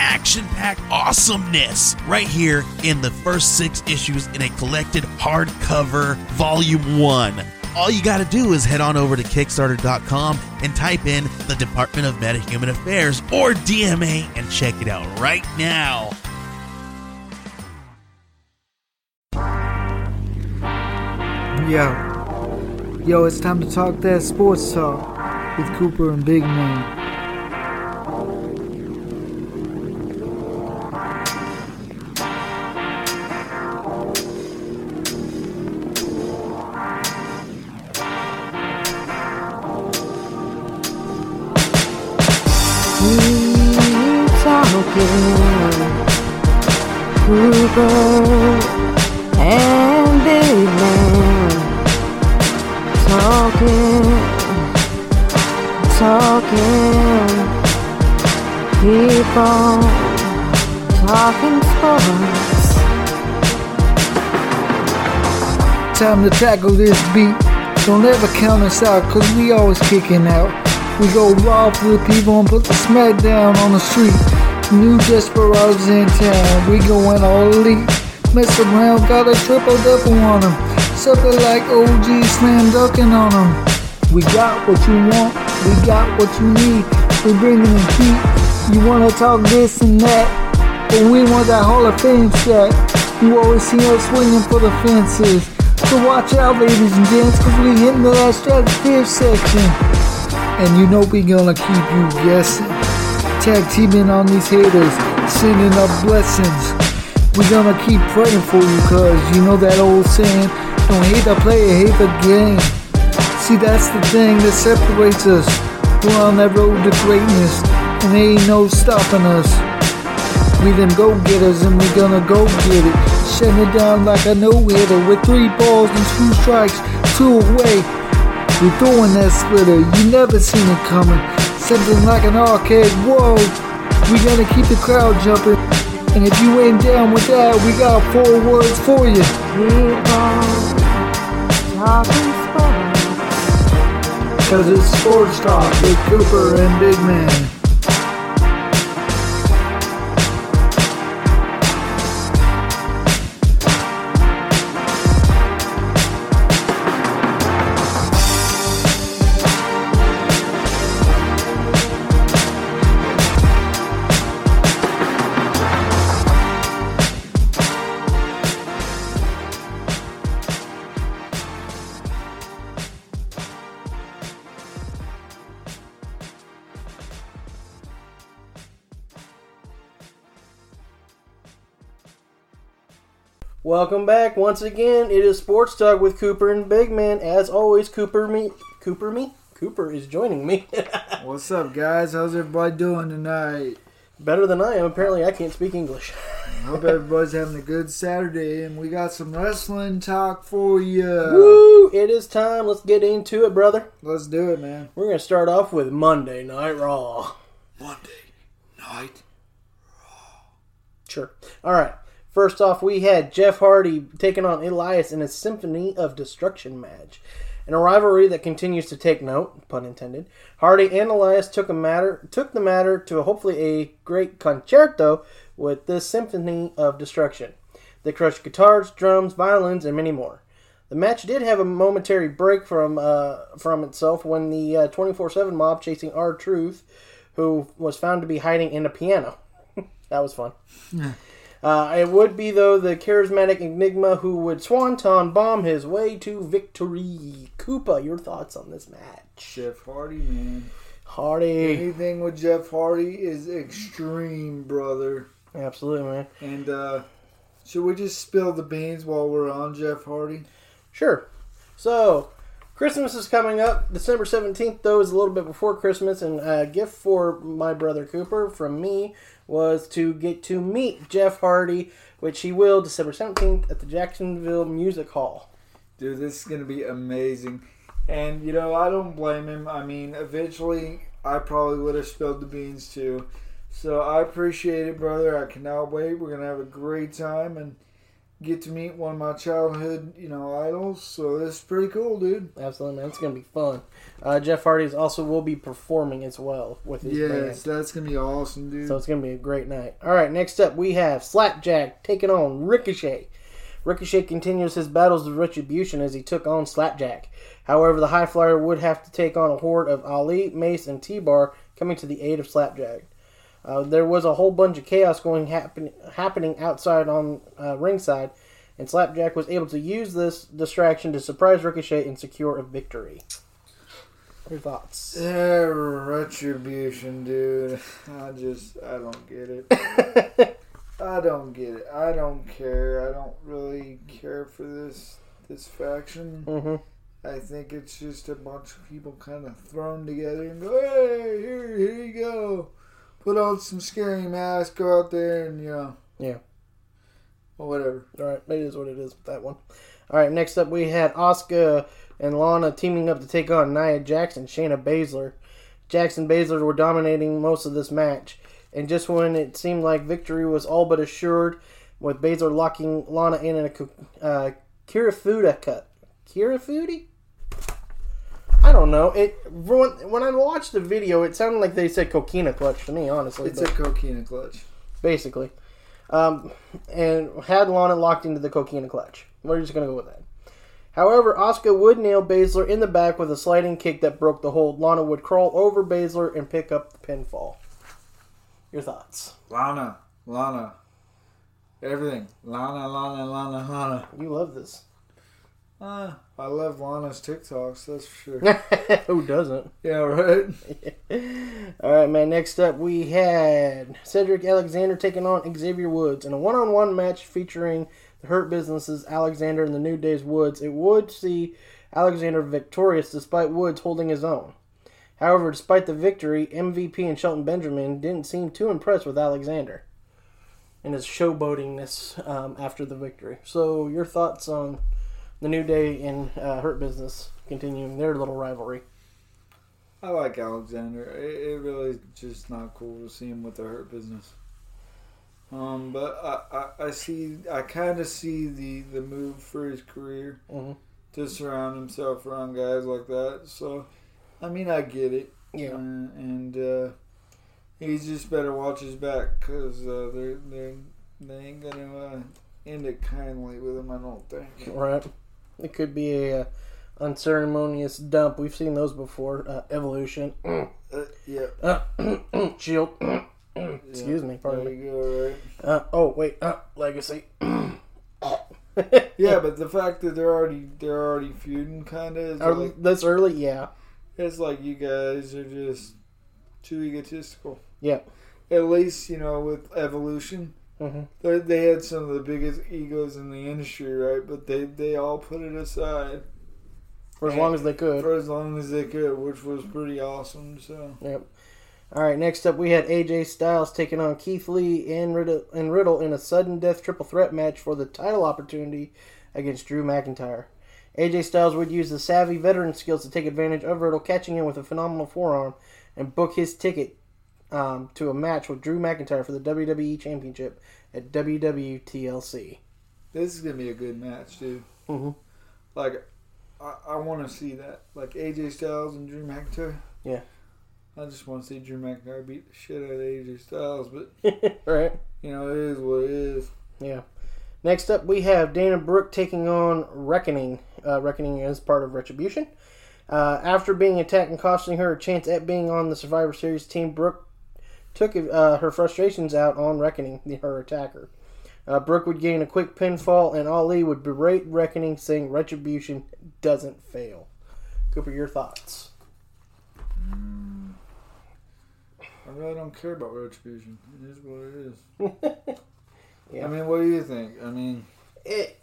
action packed awesomeness right here in the first six issues in a collected hardcover volume one. All you gotta do is head on over to Kickstarter.com and type in the Department of Metahuman Affairs or DMA and check it out right now. Yo. Yo, it's time to talk that sports talk with Cooper and Big Man. Cooper and Big Man talking, talking, keep on talking sports. Time to tackle this beat. Don't ever count us out, cause we always kicking out. We go raw for the people and put the smack down on the street. New desperados in town, we going all elite. Mess around, got a triple double on them. Something like OG slam dunking on them. We got what you want, we got what you need. We bringing the heat. You wanna talk this and that, but we want that Hall of Fame shot. You always see us swinging for the fences. So watch out, ladies and gents, cause we hitting to that stratosphere section. And you know we gonna keep you guessing. Tag teaming on these haters, sending up blessings. We gonna keep praying for you, cause you know that old saying, don't hate the player, hate the game. See, that's the thing that separates us. We're on that road to greatness, and there ain't no stopping us. We them go getters, and we gonna go get it. Shutting it down like a no hitter with three balls and two strikes, two away. We throwing that splitter, you never seen it coming. Something like an arcade, whoa. We gonna keep the crowd jumping. And if you ain't down with that, we got four words for you. Keep on talking sports. Cause it's sports talk with Cooper and Big Man. Welcome back once again. It is Sports Talk with Cooper and Big Man. As always, Cooper me, Cooper me, Cooper is joining me. What's up, guys? How's everybody doing tonight? Better than I am. Apparently, I can't speak English. Hope everybody's having a good Saturday, and we got some wrestling talk for you. Woo! It is time. Let's get into it, brother. Let's do it, man. We're gonna start off with Monday Night Raw. Monday night. Raw. Sure. All right. First off, we had Jeff Hardy taking on Elias in a Symphony of Destruction match. In a rivalry that continues to take note, pun intended, Hardy and Elias took a matter took the matter to hopefully a great concerto with this Symphony of Destruction. They crushed guitars, drums, violins, and many more. The match did have a momentary break from uh, from itself when the twenty four seven mob chasing R Truth, who was found to be hiding in a piano. that was fun. Uh, it would be, though, the charismatic Enigma who would swanton bomb his way to victory. Cooper, your thoughts on this match? Jeff Hardy, man. Hardy. Anything with Jeff Hardy is extreme, brother. Absolutely, man. And uh should we just spill the beans while we're on Jeff Hardy? Sure. So, Christmas is coming up. December 17th, though, is a little bit before Christmas, and a gift for my brother Cooper from me was to get to meet Jeff Hardy, which he will December 17th at the Jacksonville Music Hall. Dude, this is gonna be amazing. And you know, I don't blame him. I mean, eventually, I probably would have spilled the beans too. So I appreciate it, brother. I cannot wait. We're gonna have a great time and get to meet one of my childhood, you know, idols. So this is pretty cool, dude. Absolutely, man. It's going to be fun. Uh, Jeff Hardy is also will be performing as well with his band. Yes, that's gonna be awesome, dude. So it's going to be a great night. All right, next up we have Slapjack taking on Ricochet. Ricochet continues his battles with Retribution as he took on Slapjack. However, the High Flyer would have to take on a horde of Ali, Mace, and T-Bar coming to the aid of Slapjack. Uh, there was a whole bunch of chaos going happen, happening outside on uh, ringside, and Slapjack was able to use this distraction to surprise Ricochet and secure a victory. Your thoughts? Yeah, retribution, dude. I just, I don't get it. I don't get it. I don't care. I don't really care for this this faction. hmm I think it's just a bunch of people kind of thrown together and go, hey, here, here you go. Put on some scary masks, go out there and, you know. Yeah. Well, whatever. All right, it is what it is with that one. All right, next up we had Asuka and Lana teaming up to take on Nia Jackson, Shayna Baszler. Jackson Baszler were dominating most of this match, and just when it seemed like victory was all but assured, with Baszler locking Lana in a uh, Kirifuda Clutch. Kirifuda? I don't know. It when, when I watched the video, it sounded like they said coquina clutch to me, honestly. It's a coquina clutch. basically. Um, and had Lana locked into the coquina clutch. We're just going to go with that. However, Asuka would nail Baszler in the back with a sliding kick that broke the hold. Lana would crawl over Baszler and pick up the pinfall. Your thoughts? Lana, Lana. Everything. Lana, Lana, Lana, Lana. You love this. Uh, I love Lana's TikToks, that's for sure. Who doesn't? yeah, right? All right, man. Next up, we had Cedric Alexander taking on Xavier Woods in a one-on-one match featuring the Hurt Businesses, Alexander and the New Day's Woods. It would see Alexander victorious despite Woods holding his own. However, despite the victory, MVP and Shelton Benjamin didn't seem too impressed with Alexander and his showboatingness um, after the victory. So, your thoughts on the New Day and uh, Hurt Business continuing their little rivalry? I like Alexander. It, it really is just not cool to see him with the hurt business. Um, but I, I, I see, I kind of see the, the move for his career Mhm. to surround himself around guys like that. So, I mean, I get it. Yeah. Uh, and uh, he's just better watch his back because uh, they're, they're, they ain't to uh, end it kindly with him, I don't think. Right. It could be a uh, unceremonious dump. We've seen those before. Uh, evolution. Uh, yeah. Uh, shield. Excuse me. Pardon There me. go, right? Uh, oh wait. Uh, legacy. Yeah, but the fact that they're already they're already feuding kind of like That's early. Yeah. it's like you guys are just too egotistical. Yeah. At least you know with evolution, hmm they they had some of the biggest egos in the industry, right? But they they all put it aside For as long as they could. for as long as they could, which was pretty awesome. So Yep. All right. Next up, we had AJ Styles taking on Keith Lee and Riddle, and Riddle in a sudden death triple threat match for the title opportunity against Drew McIntyre. AJ Styles would use the savvy veteran skills to take advantage of Riddle, catching him with a phenomenal forearm, and book his ticket um, to a match with Drew McIntyre for the WWE Championship at WWE TLC. this is gonna be a good match, dude. Mhm. Like I, I want to see that, like AJ Styles and Drew McIntyre. Yeah. I just want to see Drew McIntyre beat the shit out of AJ Styles, but right. you know it is what it is. Yeah. Next up, we have Dana Brooke taking on Reckoning. Uh, Reckoning is part of Retribution. Uh, after being attacked and costing her a chance at being on the Survivor Series team, Brooke took uh, her frustrations out on Reckoning, the- her attacker. Uh, Brooke would gain a quick pinfall, and Ali would berate Reckoning, saying Retribution doesn't fail. Cooper, your thoughts? I really don't care about retribution. It is what it is. Yeah. I mean, what do you think? I mean, it,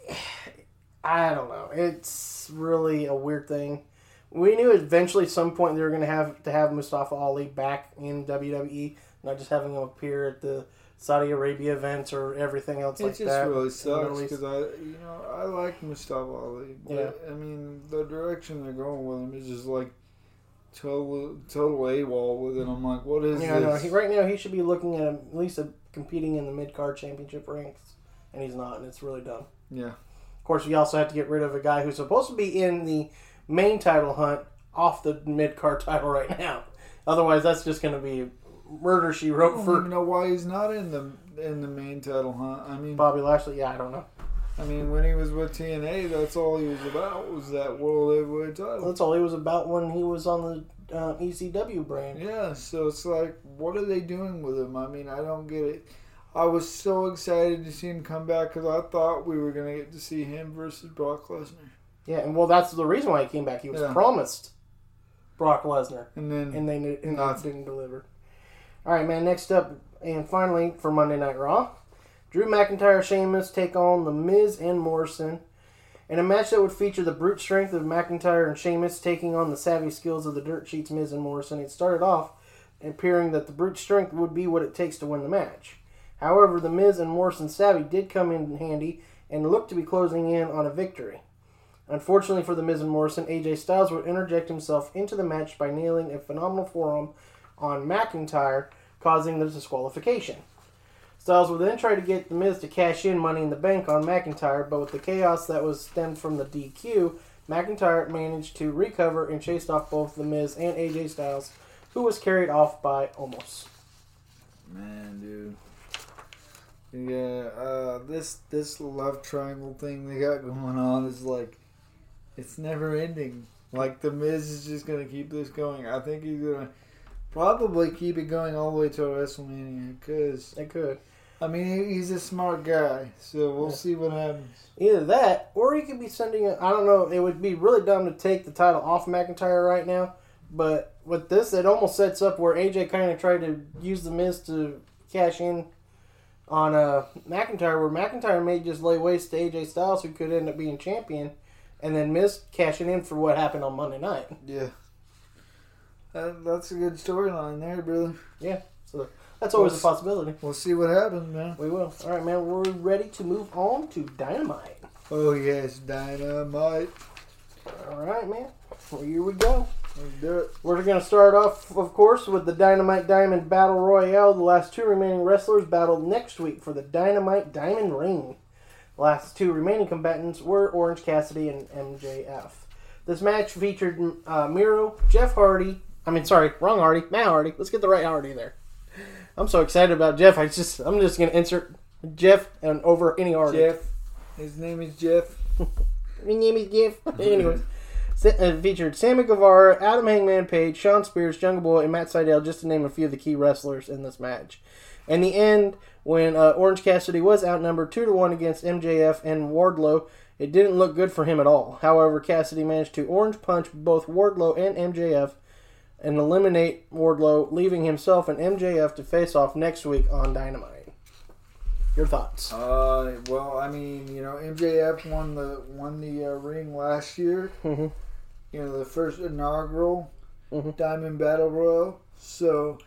I don't know. It's really a weird thing. We knew eventually, some point, they were going to have to have Mustafa Ali back in WWE, not just having him appear at the Saudi Arabia events or everything else It like just that. really in the sucks because I, you know, I like Mustafa Ali. But, Yeah. I mean, the direction they're going with him is just like total, total AWOL with it. I'm like, what is Yeah, I know. this? He, right now, he should be looking at at least a, competing in the mid card championship ranks, and he's not, and it's really dumb. yeah. Of course, we also have to get rid of a guy who's supposed to be in the main title hunt off the mid card title right now. Otherwise, that's just going to be murder she Wrote I wrote don't for even know why he's not in the in the main title huh? I mean, Bobby Lashley. Yeah, I don't know. I mean, when he was with TNA, that's all he was about was that world heavyweight title. That's all he was about when he was on the uh, ECW brand. Yeah, so it's like, what are they doing with him? I mean, I don't get it. I was so excited to see him come back because I thought we were gonna get to see him versus Brock Lesnar, Yeah, and well, that's the reason why he came back. He was Yeah. promised Brock Lesnar, and then and they and they Nothing. didn't deliver. All right, man. Next up, and finally for Monday Night Raw, Drew McIntyre, Sheamus take on the Miz and Morrison. In a match that would feature the brute strength of McIntyre and Sheamus taking on the savvy skills of the Dirt Sheets, Miz and Morrison, it started off appearing that the brute strength would be what it takes to win the match. However, the Miz and Morrison savvy did come in handy and looked to be closing in on a victory. Unfortunately for the Miz and Morrison, AJ Styles would interject himself into the match by nailing a phenomenal forearm on McIntyre, causing the disqualification. Styles would then try to get the Miz to cash in Money in the Bank on McIntyre, but with the chaos that was stemmed from the DQ, McIntyre managed to recover and chased off both the Miz and AJ Styles, who was carried off by Omos. man, dude. Yeah, uh, this this love triangle thing they got going on is like, it's never ending. Like the Miz is just gonna keep this going. I think he's gonna probably keep it going all the way to WrestleMania because They could. I mean, he's a smart guy, so we'll Yeah. see what happens. Either that, or he could be sending a. I don't know. It would be really dumb to take the title off McIntyre right now. But with this, it almost sets up where AJ kind of tried to use the Miz to cash in on uh, McIntyre, where McIntyre may just lay waste to AJ Styles, who could end up being champion, and then Miz cashing in for what happened on Monday night. Yeah, that, that's a good storyline there, brother. Yeah. So that's always a possibility. We'll see what happens, man. We will. All right, man. We're ready to move on to Dynamite. Oh yes, dynamite. All right, man. Well, here we go. Let's do it. We're going to start off, of course, with the Dynamite Diamond Battle Royale. The last two remaining wrestlers battled next week for the Dynamite Diamond Ring. The last two remaining combatants were Orange Cassidy and MJF. This match featured uh, Miro, Jeff Hardy. I mean, sorry, wrong Hardy, Matt Hardy. Let's get the right Hardy there. I'm so excited about Jeff. I just, I'm just going to insert Jeff and over any Hardy. Jeff. His name is Jeff. My name is Jeff. Anyways, uh, featured Sammy Guevara, Adam Hangman Page, Shawn Spears, Jungle Boy, and Matt Sydal, just to name a few of the key wrestlers in this match. In the end, when uh, Orange Cassidy was outnumbered two to one against MJF and Wardlow, it didn't look good for him at all. However, Cassidy managed to orange punch both Wardlow and MJF and eliminate Wardlow, leaving himself and MJF to face off next week on Dynamite. Your thoughts? Uh, well, I mean, you know, MJF won the won the uh, ring last year. Mhm. You know, the first inaugural Mhm. Diamond Battle Royal. So,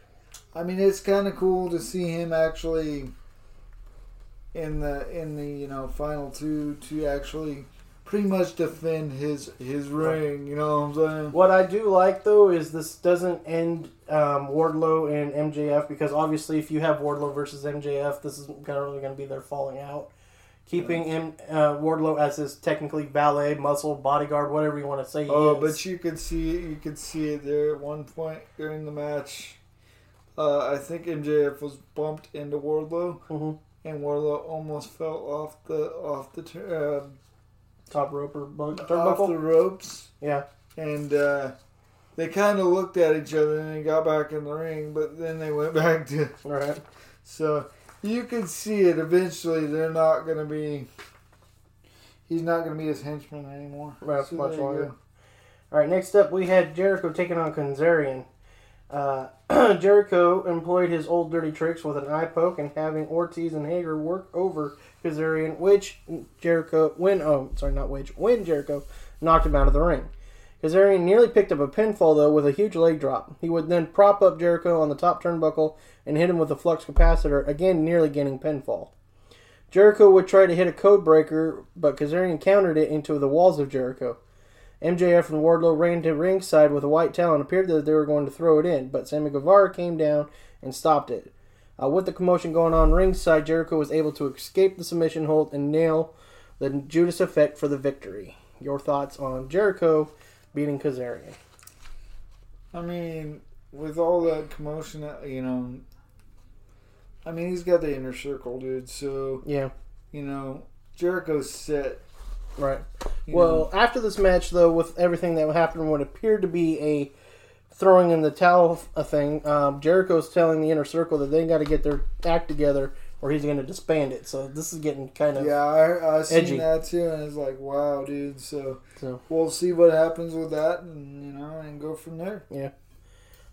I mean, it's kind of cool to see him actually in the in the you know final two to actually pretty much defend his his ring. You know what I'm saying? What I do like though is this doesn't end um, Wardlow and MJF because obviously if you have Wardlow versus MJF, this is kind of really going to be their falling out. Keeping M, uh, Wardlow as his technically valet, muscle, bodyguard, whatever you want to say. He Oh, is. but you could see it. You could see it there at one point during the match. Uh, I think MJF was bumped into Wardlow, Mhm. and Wardlow almost fell off the off the tur- top rope or bu- uh, off the ropes, Yeah, and uh, they kind of looked at each other and they got back in the ring, but then they went back to all right. so you can see it. Eventually, they're not going to be. He's not going to be his henchman anymore. Right, So much there you longer. go. All right, next up we had Jericho taking on Kazarian. Uh, Jericho employed his old dirty tricks with an eye poke and having Ortiz and Hager work over Kazarian, which Jericho when oh sorry not which when Jericho knocked him out of the ring. Kazarian nearly picked up a pinfall though with a huge leg drop. He would then prop up Jericho on the top turnbuckle and hit him with a flux capacitor, again nearly getting pinfall. Jericho would try to hit a code breaker, but Kazarian countered it into the walls of Jericho. MJF and Wardlow ran to ringside with a white towel and appeared that they were going to throw it in, but Sammy Guevara came down and stopped it. Uh, with the commotion going on ringside, Jericho was able to escape the submission hold and nail the Judas effect for the victory. Your thoughts on Jericho beating Kazarian? I mean, with all that commotion, uh, you know, I mean, he's got the inner circle, dude. So, Yeah, you know, Jericho's set. right. you Well, know. after this match, though, with everything that happened, what appeared to be a throwing in the towel a thing, um, Jericho's telling the inner circle that they got to get their act together or he's going to disband it. So this is getting kind of yeah, I, I seen edgy. that too, and it's like, wow, dude. So so. we'll see what happens with that, and you know, and go from there. Yeah.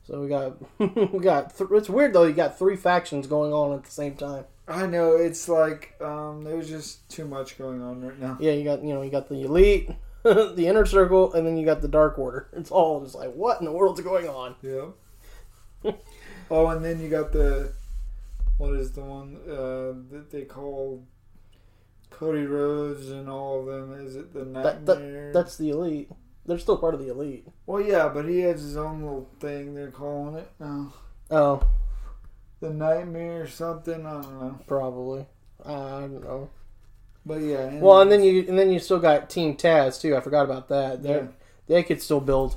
So we got we got th- it's weird though. You got three factions going on at the same time. I know it's like um, there's just too much going on right now. Yeah, you got you know you got the elite, the inner circle, and then you got the dark order. It's all just like what in the world's going on? Yeah. oh, and then you got the what is the one uh, that they call Cody Rhodes and all of them? Is it the That, Nightmare? that that's the elite. They're still part of the elite. well, yeah, but he has his own little thing. They're calling it now Oh, the Nightmare or something. I don't know. probably. I don't know. But yeah. Well, and then you and then you still got Team Taz too. I forgot about that. They Yeah. they could still build.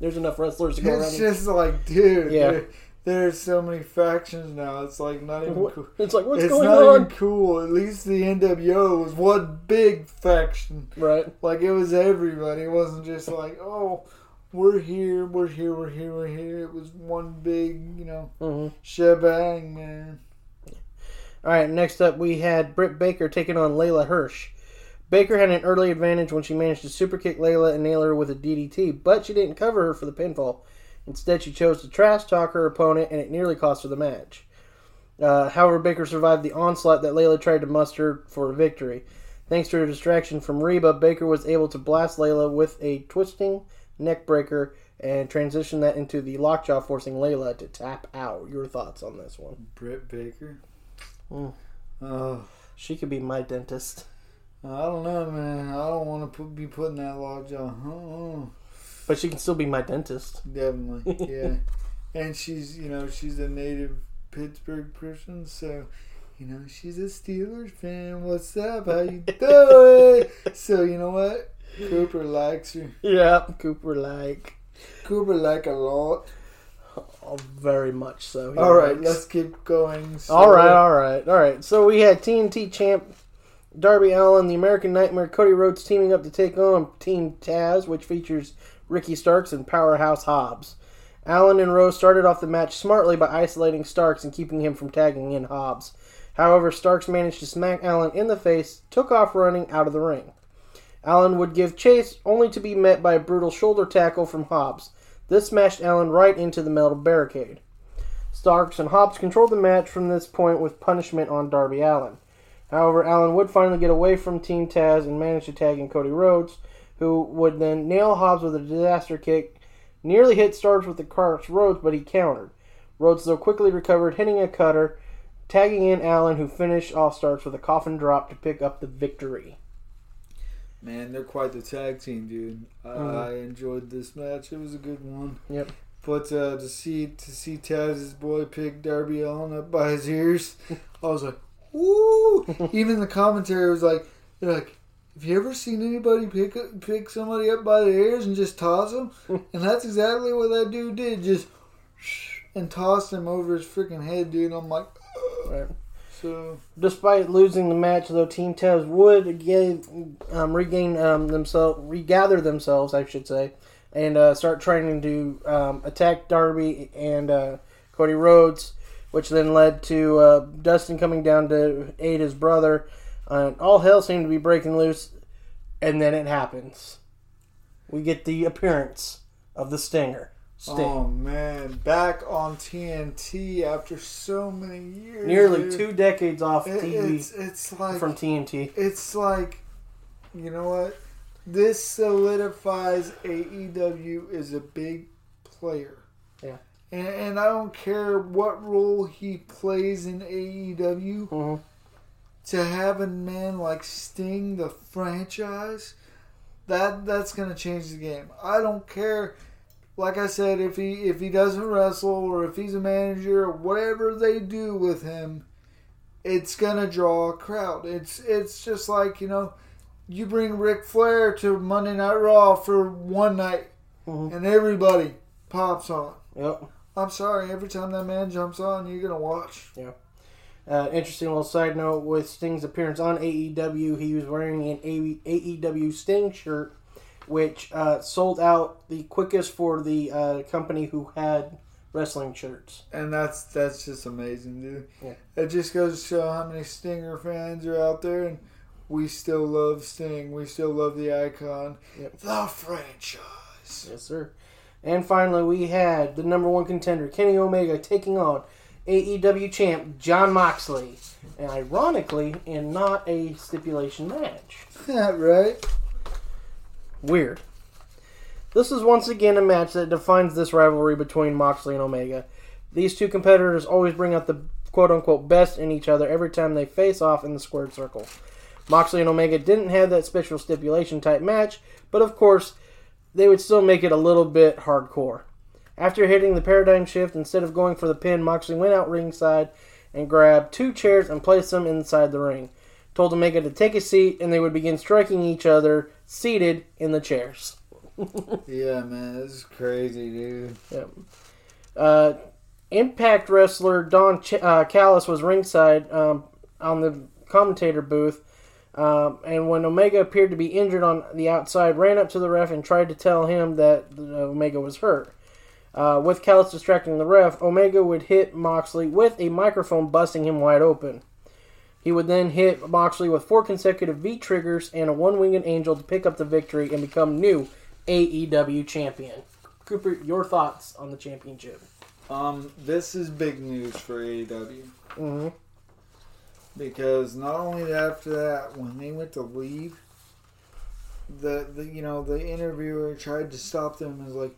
There's enough wrestlers to go around. It's just like, dude. Yeah. There, there's so many factions now. It's like not even. Cool. It's like what's it's going not on? even cool. At least the NWO was one big faction. Right. Like it was everybody. It wasn't just like, oh, we're here, we're here, we're here, we're here. It was one big, you know, hmm shebang, man. All right, next up we had Britt Baker taking on Leyla Hirsch. Baker had an early advantage when she managed to superkick Layla and nail her with a DDT, but she didn't cover her for the pinfall. Instead, she chose to trash talk her opponent, and it nearly cost her the match. Uh, however, Baker survived the onslaught that Layla tried to muster for a victory. Thanks to her distraction from Rebel, Baker was able to blast Layla with a twisting neck breaker and transition that into the lockjaw, forcing Layla to tap out. Your thoughts on this one? Britt Baker. Mm. Oh, She could be my dentist. I don't know, man. I don't want to put, be putting that lockjaw. Oh, But she can still be my dentist. definitely, yeah. and she's, you know, she's a native Pittsburgh person, so. You know, she's a Steelers fan. What's up? How you doing? so you know what? Cooper likes her. Yeah, Cooper like Cooper like a lot. Oh, very much so. All right, likes- let's keep going. So, all right, all right, all right. So we had TNT champ Darby Allin, the American Nightmare, Cody Rhodes teaming up to take on Team Taz, which features Ricky Starks and Powerhouse Hobbs. Allin and Rhodes started off the match smartly by isolating Starks and keeping him from tagging in Hobbs. However, Starks managed to smack Allin in the face, took off running out of the ring. Allin would give chase, only to be met by a brutal shoulder tackle from Hobbs. This smashed Allin right into the metal barricade. Starks and Hobbs controlled the match from this point with punishment on Darby Allin. However, Allin would finally get away from Team Taz and manage to tag in Cody Rhodes, who would then nail Hobbs with a disaster kick, nearly hit Starks with the Cross Rhodes, but he countered. Rhodes, though, quickly recovered, hitting a cutter, tagging in Allin, who finished off Starks with a coffin drop to pick up the victory. Man, they're quite the tag team, dude. I, Mhm. I enjoyed this match. It was a good one. Yep. But uh, to see to see Taz's boy pick Darby Allin up by his ears, I was like, "Woo!" Even the commentary was like, "They're like, have you ever seen anybody pick pick somebody up by their ears and just toss them?" and that's exactly what that dude did, just and tossed him over his freaking head, dude. I'm like, Right. So Despite losing the match, though, Team Taz would again um, regain um, themselves, regather themselves, I should say, and uh, start trying to um, attack Darby and uh, Cody Rhodes, which then led to uh, Dustin coming down to aid his brother. All hell seemed to be breaking loose, and then it happens. We get the appearance of the Stinger. Sting. Oh man, back on TNT after so many years. Nearly dude. two decades off It- TV it's it's like from TNT. it's like you know what this solidifies AEW is a big player. Yeah. And, and I don't care what role he plays in AEW. Mhm. To have a man like Sting, the franchise, that that's gonna change the game. I don't care. Like I said, if he if he doesn't wrestle or if he's a manager or whatever they do with him, it's gonna draw a crowd. It's it's just like you know, you bring Ric Flair to Monday Night Raw for one night, Mhm. and everybody pops on. Yep. I'm sorry, every time that man jumps on, you're gonna watch. Uh, interesting little side note with Sting's appearance on AEW, he was wearing an AEW Sting shirt, which uh, sold out the quickest for the uh, company who had wrestling shirts. And that's that's just amazing, dude. Yeah. It just goes to show how many Stinger fans are out there, and we still love Sting. We still love the icon, Yep. the franchise. Yes, sir. And finally, we had the number one contender, Kenny Omega, taking on AEW champ Jon Moxley. And ironically, in not a stipulation match. That right? Weird. This is once again a match that defines this rivalry between Moxley and Omega. These two competitors always bring out the quote unquote best in each other every time they face off in the squared circle. Moxley and Omega didn't have that special stipulation type match, but of course, they would still make it a little bit hardcore. After hitting the paradigm shift, instead of going for the pin, Moxley went out ringside and grabbed two chairs and placed them inside the ring. Told Omega to take a seat, and they would begin striking each other seated in the chairs. Yeah, man, this is crazy, dude. Uh, Impact wrestler Don Ch- uh, Callis was ringside um, on the commentator booth, um, and when Omega appeared to be injured on the outside, ran up to the ref and tried to tell him that uh, Omega was hurt. Uh, with Callis distracting the ref, Omega would hit Moxley with a microphone, busting him wide open. He would then hit Moxley with four consecutive V triggers and a one winged angel to pick up the victory and become new AEW champion. Cooper, your thoughts on the championship? Um, this is big news for AEW Mm-hmm. because not only after that, when they went to leave, the, the you know the interviewer tried to stop them and was like,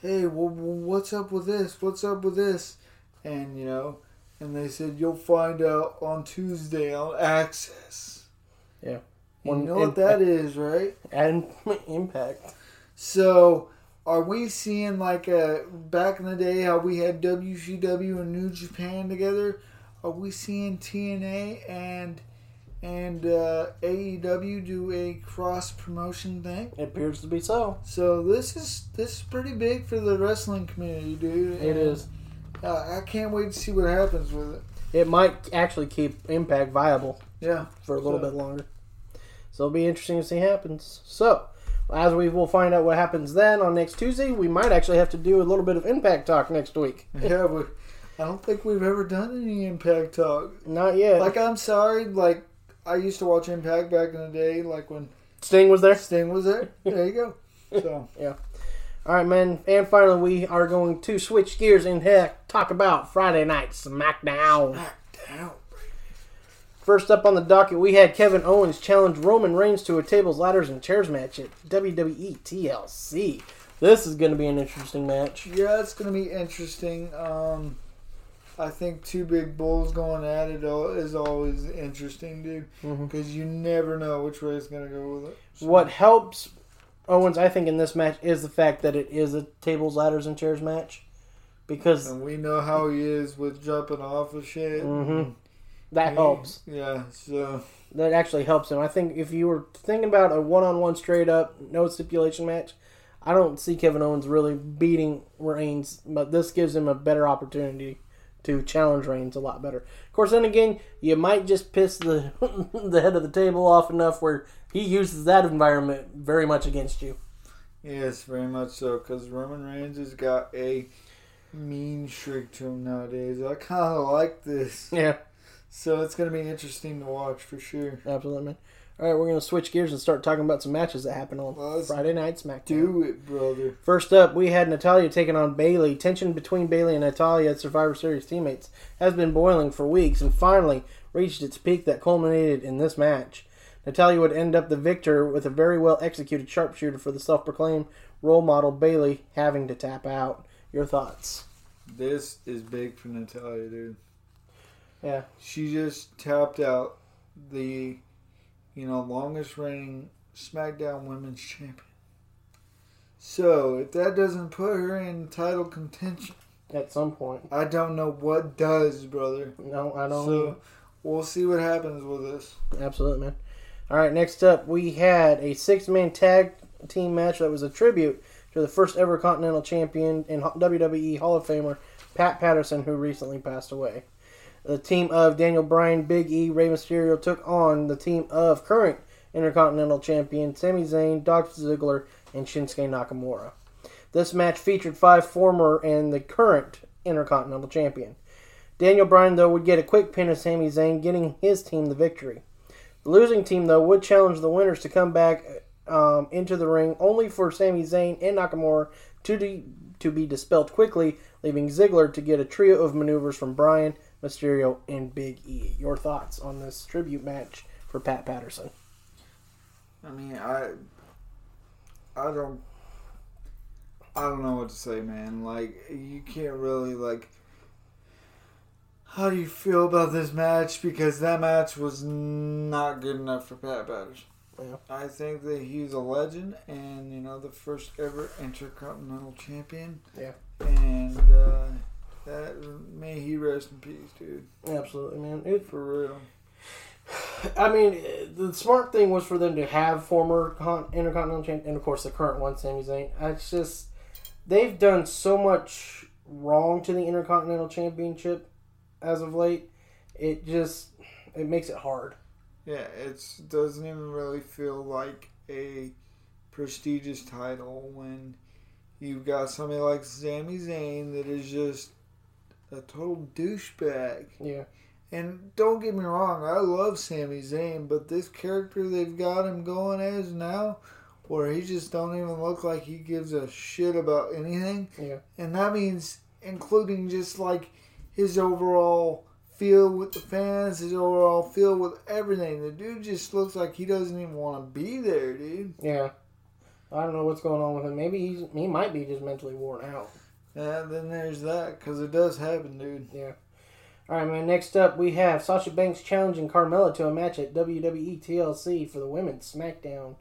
"Hey, well, what's up with this? What's up with this?" And you know, and they said you'll find out on Tuesday on AXS. Yeah. You One know what that is, right? And Impact. So, are we seeing like a back in the day how we had WCW and New Japan together? Are we seeing TNA and and uh, AEW do a cross promotion thing? It appears to be so. So this is this is pretty big for the wrestling community, dude. It is. Uh, I can't wait to see what happens with it. It might actually keep Impact viable Yeah. for a little So- bit longer. So it'll be interesting to see what happens. So, as we will find out what happens then on next Tuesday, we might actually have to do a little bit of Impact talk next week. Yeah, but I don't think we've ever done any Impact talk. Not yet. Like, I'm sorry, like I used to watch Impact back in the day, like when Sting was there. Sting was there. There you go. So All right, man. And finally, we are going to switch gears and heck, talk about Friday Night SmackDown. down. First up on the docket, we had Kevin Owens challenge Roman Reigns to a tables, ladders, and chairs match at WWE TLC. This is going to be an interesting match. Yeah, it's gonna be interesting. Um, I think two big bulls going at it is always interesting, dude, Mhm. because you never know which way it's gonna go with it. So- What helps Owens, I think, in this match is the fact that it is a tables, ladders, and chairs match. Because And we know how he is with jumping off of shit. Mhm. that helps. Yeah. So That actually helps him. I think if you were thinking about a one on one straight up, no stipulation match, I don't see Kevin Owens really beating Reigns, but this gives him a better opportunity to challenge Reigns a lot better. Of course, then again, you might just piss the the head of the table off enough where he uses that environment very much against you. yes, very much so, because Roman Reigns has got a mean streak to him nowadays. I kind of like this. Yeah, So it's gonna be interesting to watch for sure. absolutely. Man. All right, we're going to switch gears and start talking about some matches that happened on Let's Friday Night SmackDown. Do it, brother. First up, we had Natalya taking on Bayley. Tension between Bayley and Natalya, Survivor Series teammates, has been boiling for weeks and finally reached its peak that culminated in this match. Natalya would end up the victor with a very well executed sharpshooter for the self proclaimed role model Bayley having to tap out. Your thoughts? This is big for Natalya, dude. Yeah. She just tapped out the, you know, longest reigning SmackDown Women's Champion. So if that doesn't put her in title contention, At some point. I don't know what does, brother. No, I don't. So we'll see what happens with this. Absolutely, man. All right, next up, we had a six man tag team match that was a tribute to the first ever Continental Champion and WWE Hall of Famer, Pat Patterson, who recently passed away. The team of Daniel Bryan, Big E, Rey Mysterio took on the team of current Intercontinental Champion Sami Zayn, Dr. Ziggler, and Shinsuke Nakamura. This match featured five former and the current Intercontinental Champion. Daniel Bryan, though, would get a quick pin of Sami Zayn, getting his team the victory. The losing team, though, would challenge the winners to come back um, into the ring, only for Sami Zayn and Nakamura to, de- to be dispelled quickly, leaving Ziggler to get a trio of maneuvers from Bryan, Mysterio, and Big E. Your thoughts on this tribute match for Pat Patterson? I mean, I, I don't, I don't know what to say, man. Like, you can't really like. How do you feel about this match? Because that match was not good enough for Pat Patterson. Yeah. I think that he's a legend, and you know the first ever Intercontinental Champion. Yeah. And uh, that may he rest in peace, dude. Absolutely, man. It, For real. I mean, the smart thing was for them to have former con- Intercontinental Champion, and of course the current one, Sami Zayn. It's just they've done so much wrong to the Intercontinental Championship as of late. It just it makes it hard. Yeah, it doesn't even really feel like a prestigious title when you've got somebody like Sami Zayn that is just a total douchebag. Yeah, And don't get me wrong, I love Sami Zayn, but this character they've got him going as now, where he just don't even look like he gives a shit about anything, yeah, and that means including just like his overall feel with the fans, his overall feel with everything. The dude just looks like he doesn't even want to be there, dude. yeah. I don't know what's going on with him. Maybe he's he might be just mentally worn out. Yeah, then there's that, because it does happen, dude. Yeah. All right, man. Next up, we have Sasha Banks challenging Carmella to a match at WWE TLC for the Women's SmackDown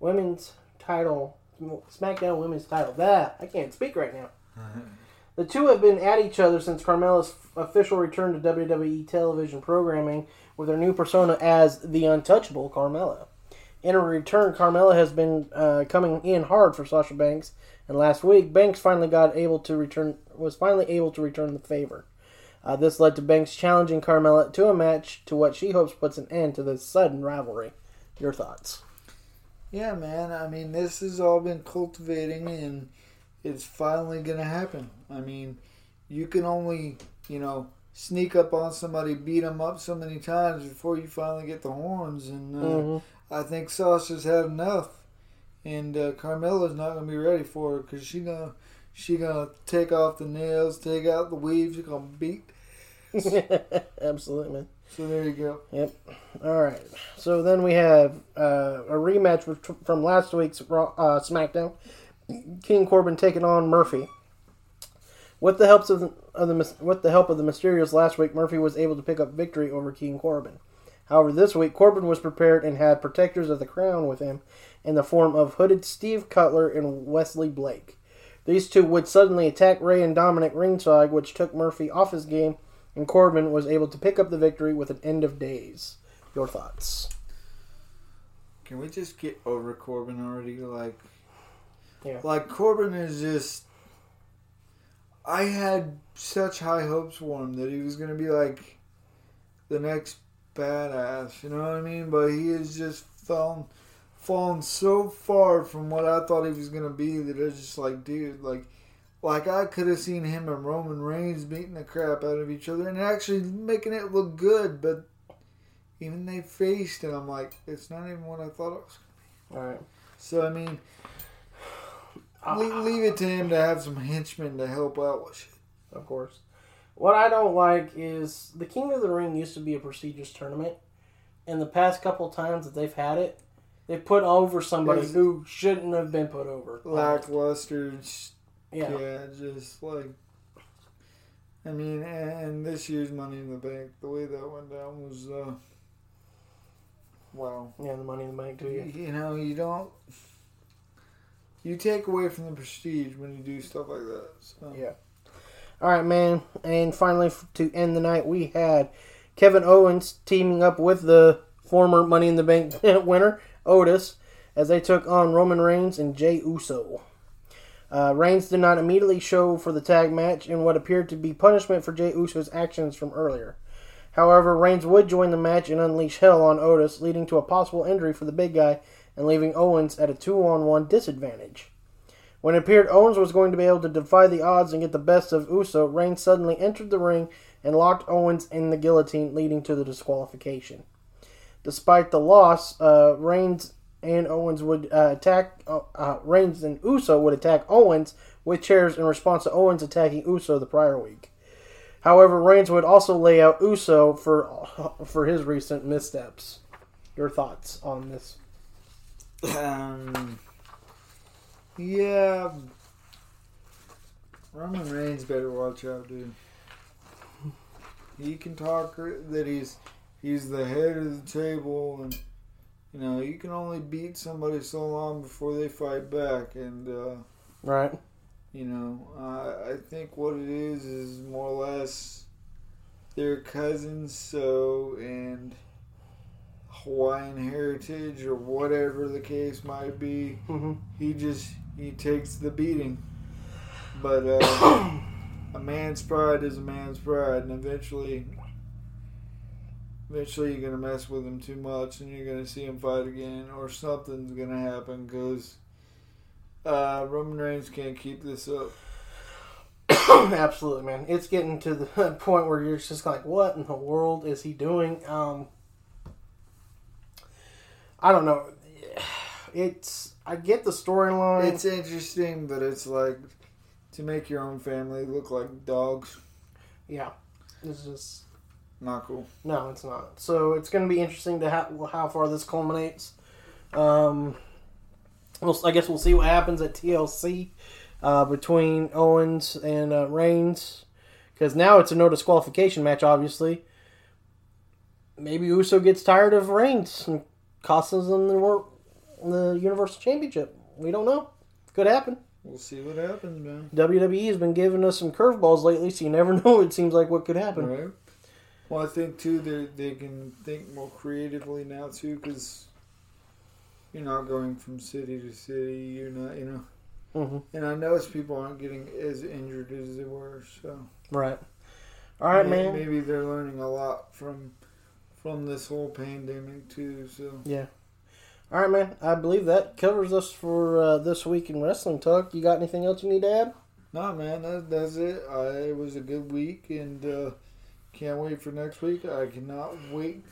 Women's Title. SmackDown Women's Title. That I can't speak right now. The two have been at each other since Carmella's official return to WWE television programming with her new persona as the Untouchable Carmella. In her return, Carmella has been uh, coming in hard for Sasha Banks, and last week Banks finally got able to return was finally able to return the favor. Uh, this led to Banks challenging Carmella to a match to what she hopes puts an end to this sudden rivalry. Your thoughts? Yeah, man. I mean, this has all been cultivating, and it's finally gonna happen. I mean, you can only, you know, sneak up on somebody, beat them up so many times before you finally get the horns. And uh, Mhm. I think Sasha's had enough, and uh, Carmella's not gonna be ready for her because she gonna she gonna take off the nails, take out the weaves, She's gonna beat. Absolutely, man. So there you go. Yep. All right. So then we have uh, a rematch from last week's uh, SmackDown. King Corbin taking on Murphy. With the helps of the, of the with the help of the Mysterios last week, Murphy was able to pick up victory over King Corbin. However, this week Corbin was prepared and had protectors of the crown with him in the form of hooded Steve Cutler and Wesley Blake. These two would suddenly attack Rey and Dominik ringside, which took Murphy off his game, and Corbin was able to pick up the victory with an end of days. Your thoughts? Can we just get over Corbin already? Like, Yeah. like Corbin is just. I had such high hopes for him that he was gonna be like the next badass. You know what I mean? But he has just fallen, fallen so far from what I thought he was gonna be that it's just like, dude, like. Like I could have seen him and Roman Reigns beating the crap out of each other and actually making it look good, but even they faced and I'm like, it's not even what I thought it was. All right. So I mean, leave, leave it to him to have some henchmen to help out with shit. Of course. What I don't like is the King of the Ring used to be a prestigious tournament, and the past couple times that they've had it, they put over somebody There's- who shouldn't have been put over. lackluster. Yeah. Yeah, just like. I mean, and this year's Money in the Bank, the way that went down was, uh, wow. Yeah, the money in the bank too. You, you know, you don't. You take away from the prestige when you do stuff like that. So. Yeah. All right, man. And finally, to end the night, we had Kevin Owens teaming up with the former Money in the Bank winner, Otis, as they took on Roman Reigns and Jey Uso. Uh, Reigns did not immediately show for the tag match in what appeared to be punishment for Jey Uso's actions from earlier. However, Reigns would join the match and unleash hell on Otis, leading to a possible injury for the big guy and leaving Owens at a two on one disadvantage. When it appeared Owens was going to be able to defy the odds and get the best of Uso, Reigns suddenly entered the ring and locked Owens in the guillotine, leading to the disqualification. Despite the loss, uh, Reigns and Owens would uh, attack. Uh, uh, Reigns and Uso would attack Owens with chairs in response to Owens attacking Uso the prior week. However, Reigns would also lay out Uso for for his recent missteps. Your thoughts on this? Um, yeah. Roman Reigns better watch out, dude. He can talk that he's he's the head of the table, and you know you can only beat somebody so long before they fight back. And uh, Right. you know, I I think what it is is more or less they're cousins, so and Hawaiian heritage or whatever the case might be hmm he just he takes the beating. But uh, a man's pride is a man's pride, and eventually, eventually you're gonna mess with him too much, and you're gonna see him fight again, or something's gonna happen because uh, Roman Reigns can't keep this up. Absolutely, man. It's getting to the point where you're just like, what in the world is he doing? Um, I don't know. It's I get the storyline. It's interesting, but it's like to make your own family look like dogs. yeah, it's just Not cool. no, it's not. So it's going to be interesting to how how far this culminates. Um, we'll, I guess we'll see what happens at TLC uh, between Owens and uh, Reigns because now it's a no disqualification match. Obviously, maybe Uso gets tired of Reigns and costs them the the Universal Championship. We don't know. Could happen. We'll see what happens, man. WWE has been giving us some curveballs lately, so you never know. It seems like what could happen. Right. Well, I think too they they can think more creatively now too, because you're not going from city to city. You're not, you know. hmm And I notice people aren't getting as injured as they were. So Right. All right, may- man. Maybe they're learning a lot from from this whole pandemic too. So Yeah. All right, man. I believe that covers us for uh, this week in wrestling talk. You got anything else you need to add? nah, man, that, that's it. I, it was a good week, and uh, can't wait for next week. I cannot wait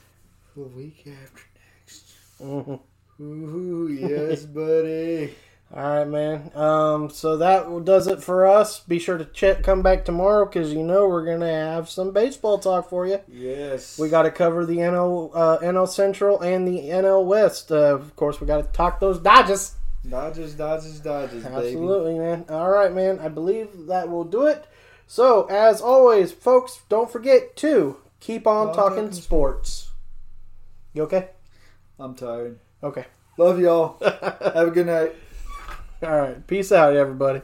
for the week after next. Mm-hmm. Ooh, yes, buddy. All right, man. Um, so that does it for us. Be sure to check, come back tomorrow because you know we're gonna have some baseball talk for you. Yes. We got to cover the NL uh, NL Central and the NL West. Uh, of course, we got to talk those Dodgers. Dodgers, Dodgers, Dodgers, baby. Absolutely, man. All right, man. I believe that will do it. So, as always, folks, don't forget to keep on talking, talking sports. You okay? I'm tired. Okay. Love y'all. Have a good night. All right. Peace out, everybody.